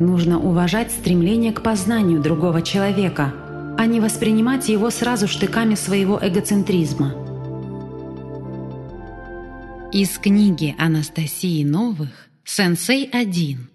Нужно уважать стремление к познанию другого человека, а не воспринимать его сразу штыками своего эгоцентризма. Из книги Анастасии Новых «Сенсей 1»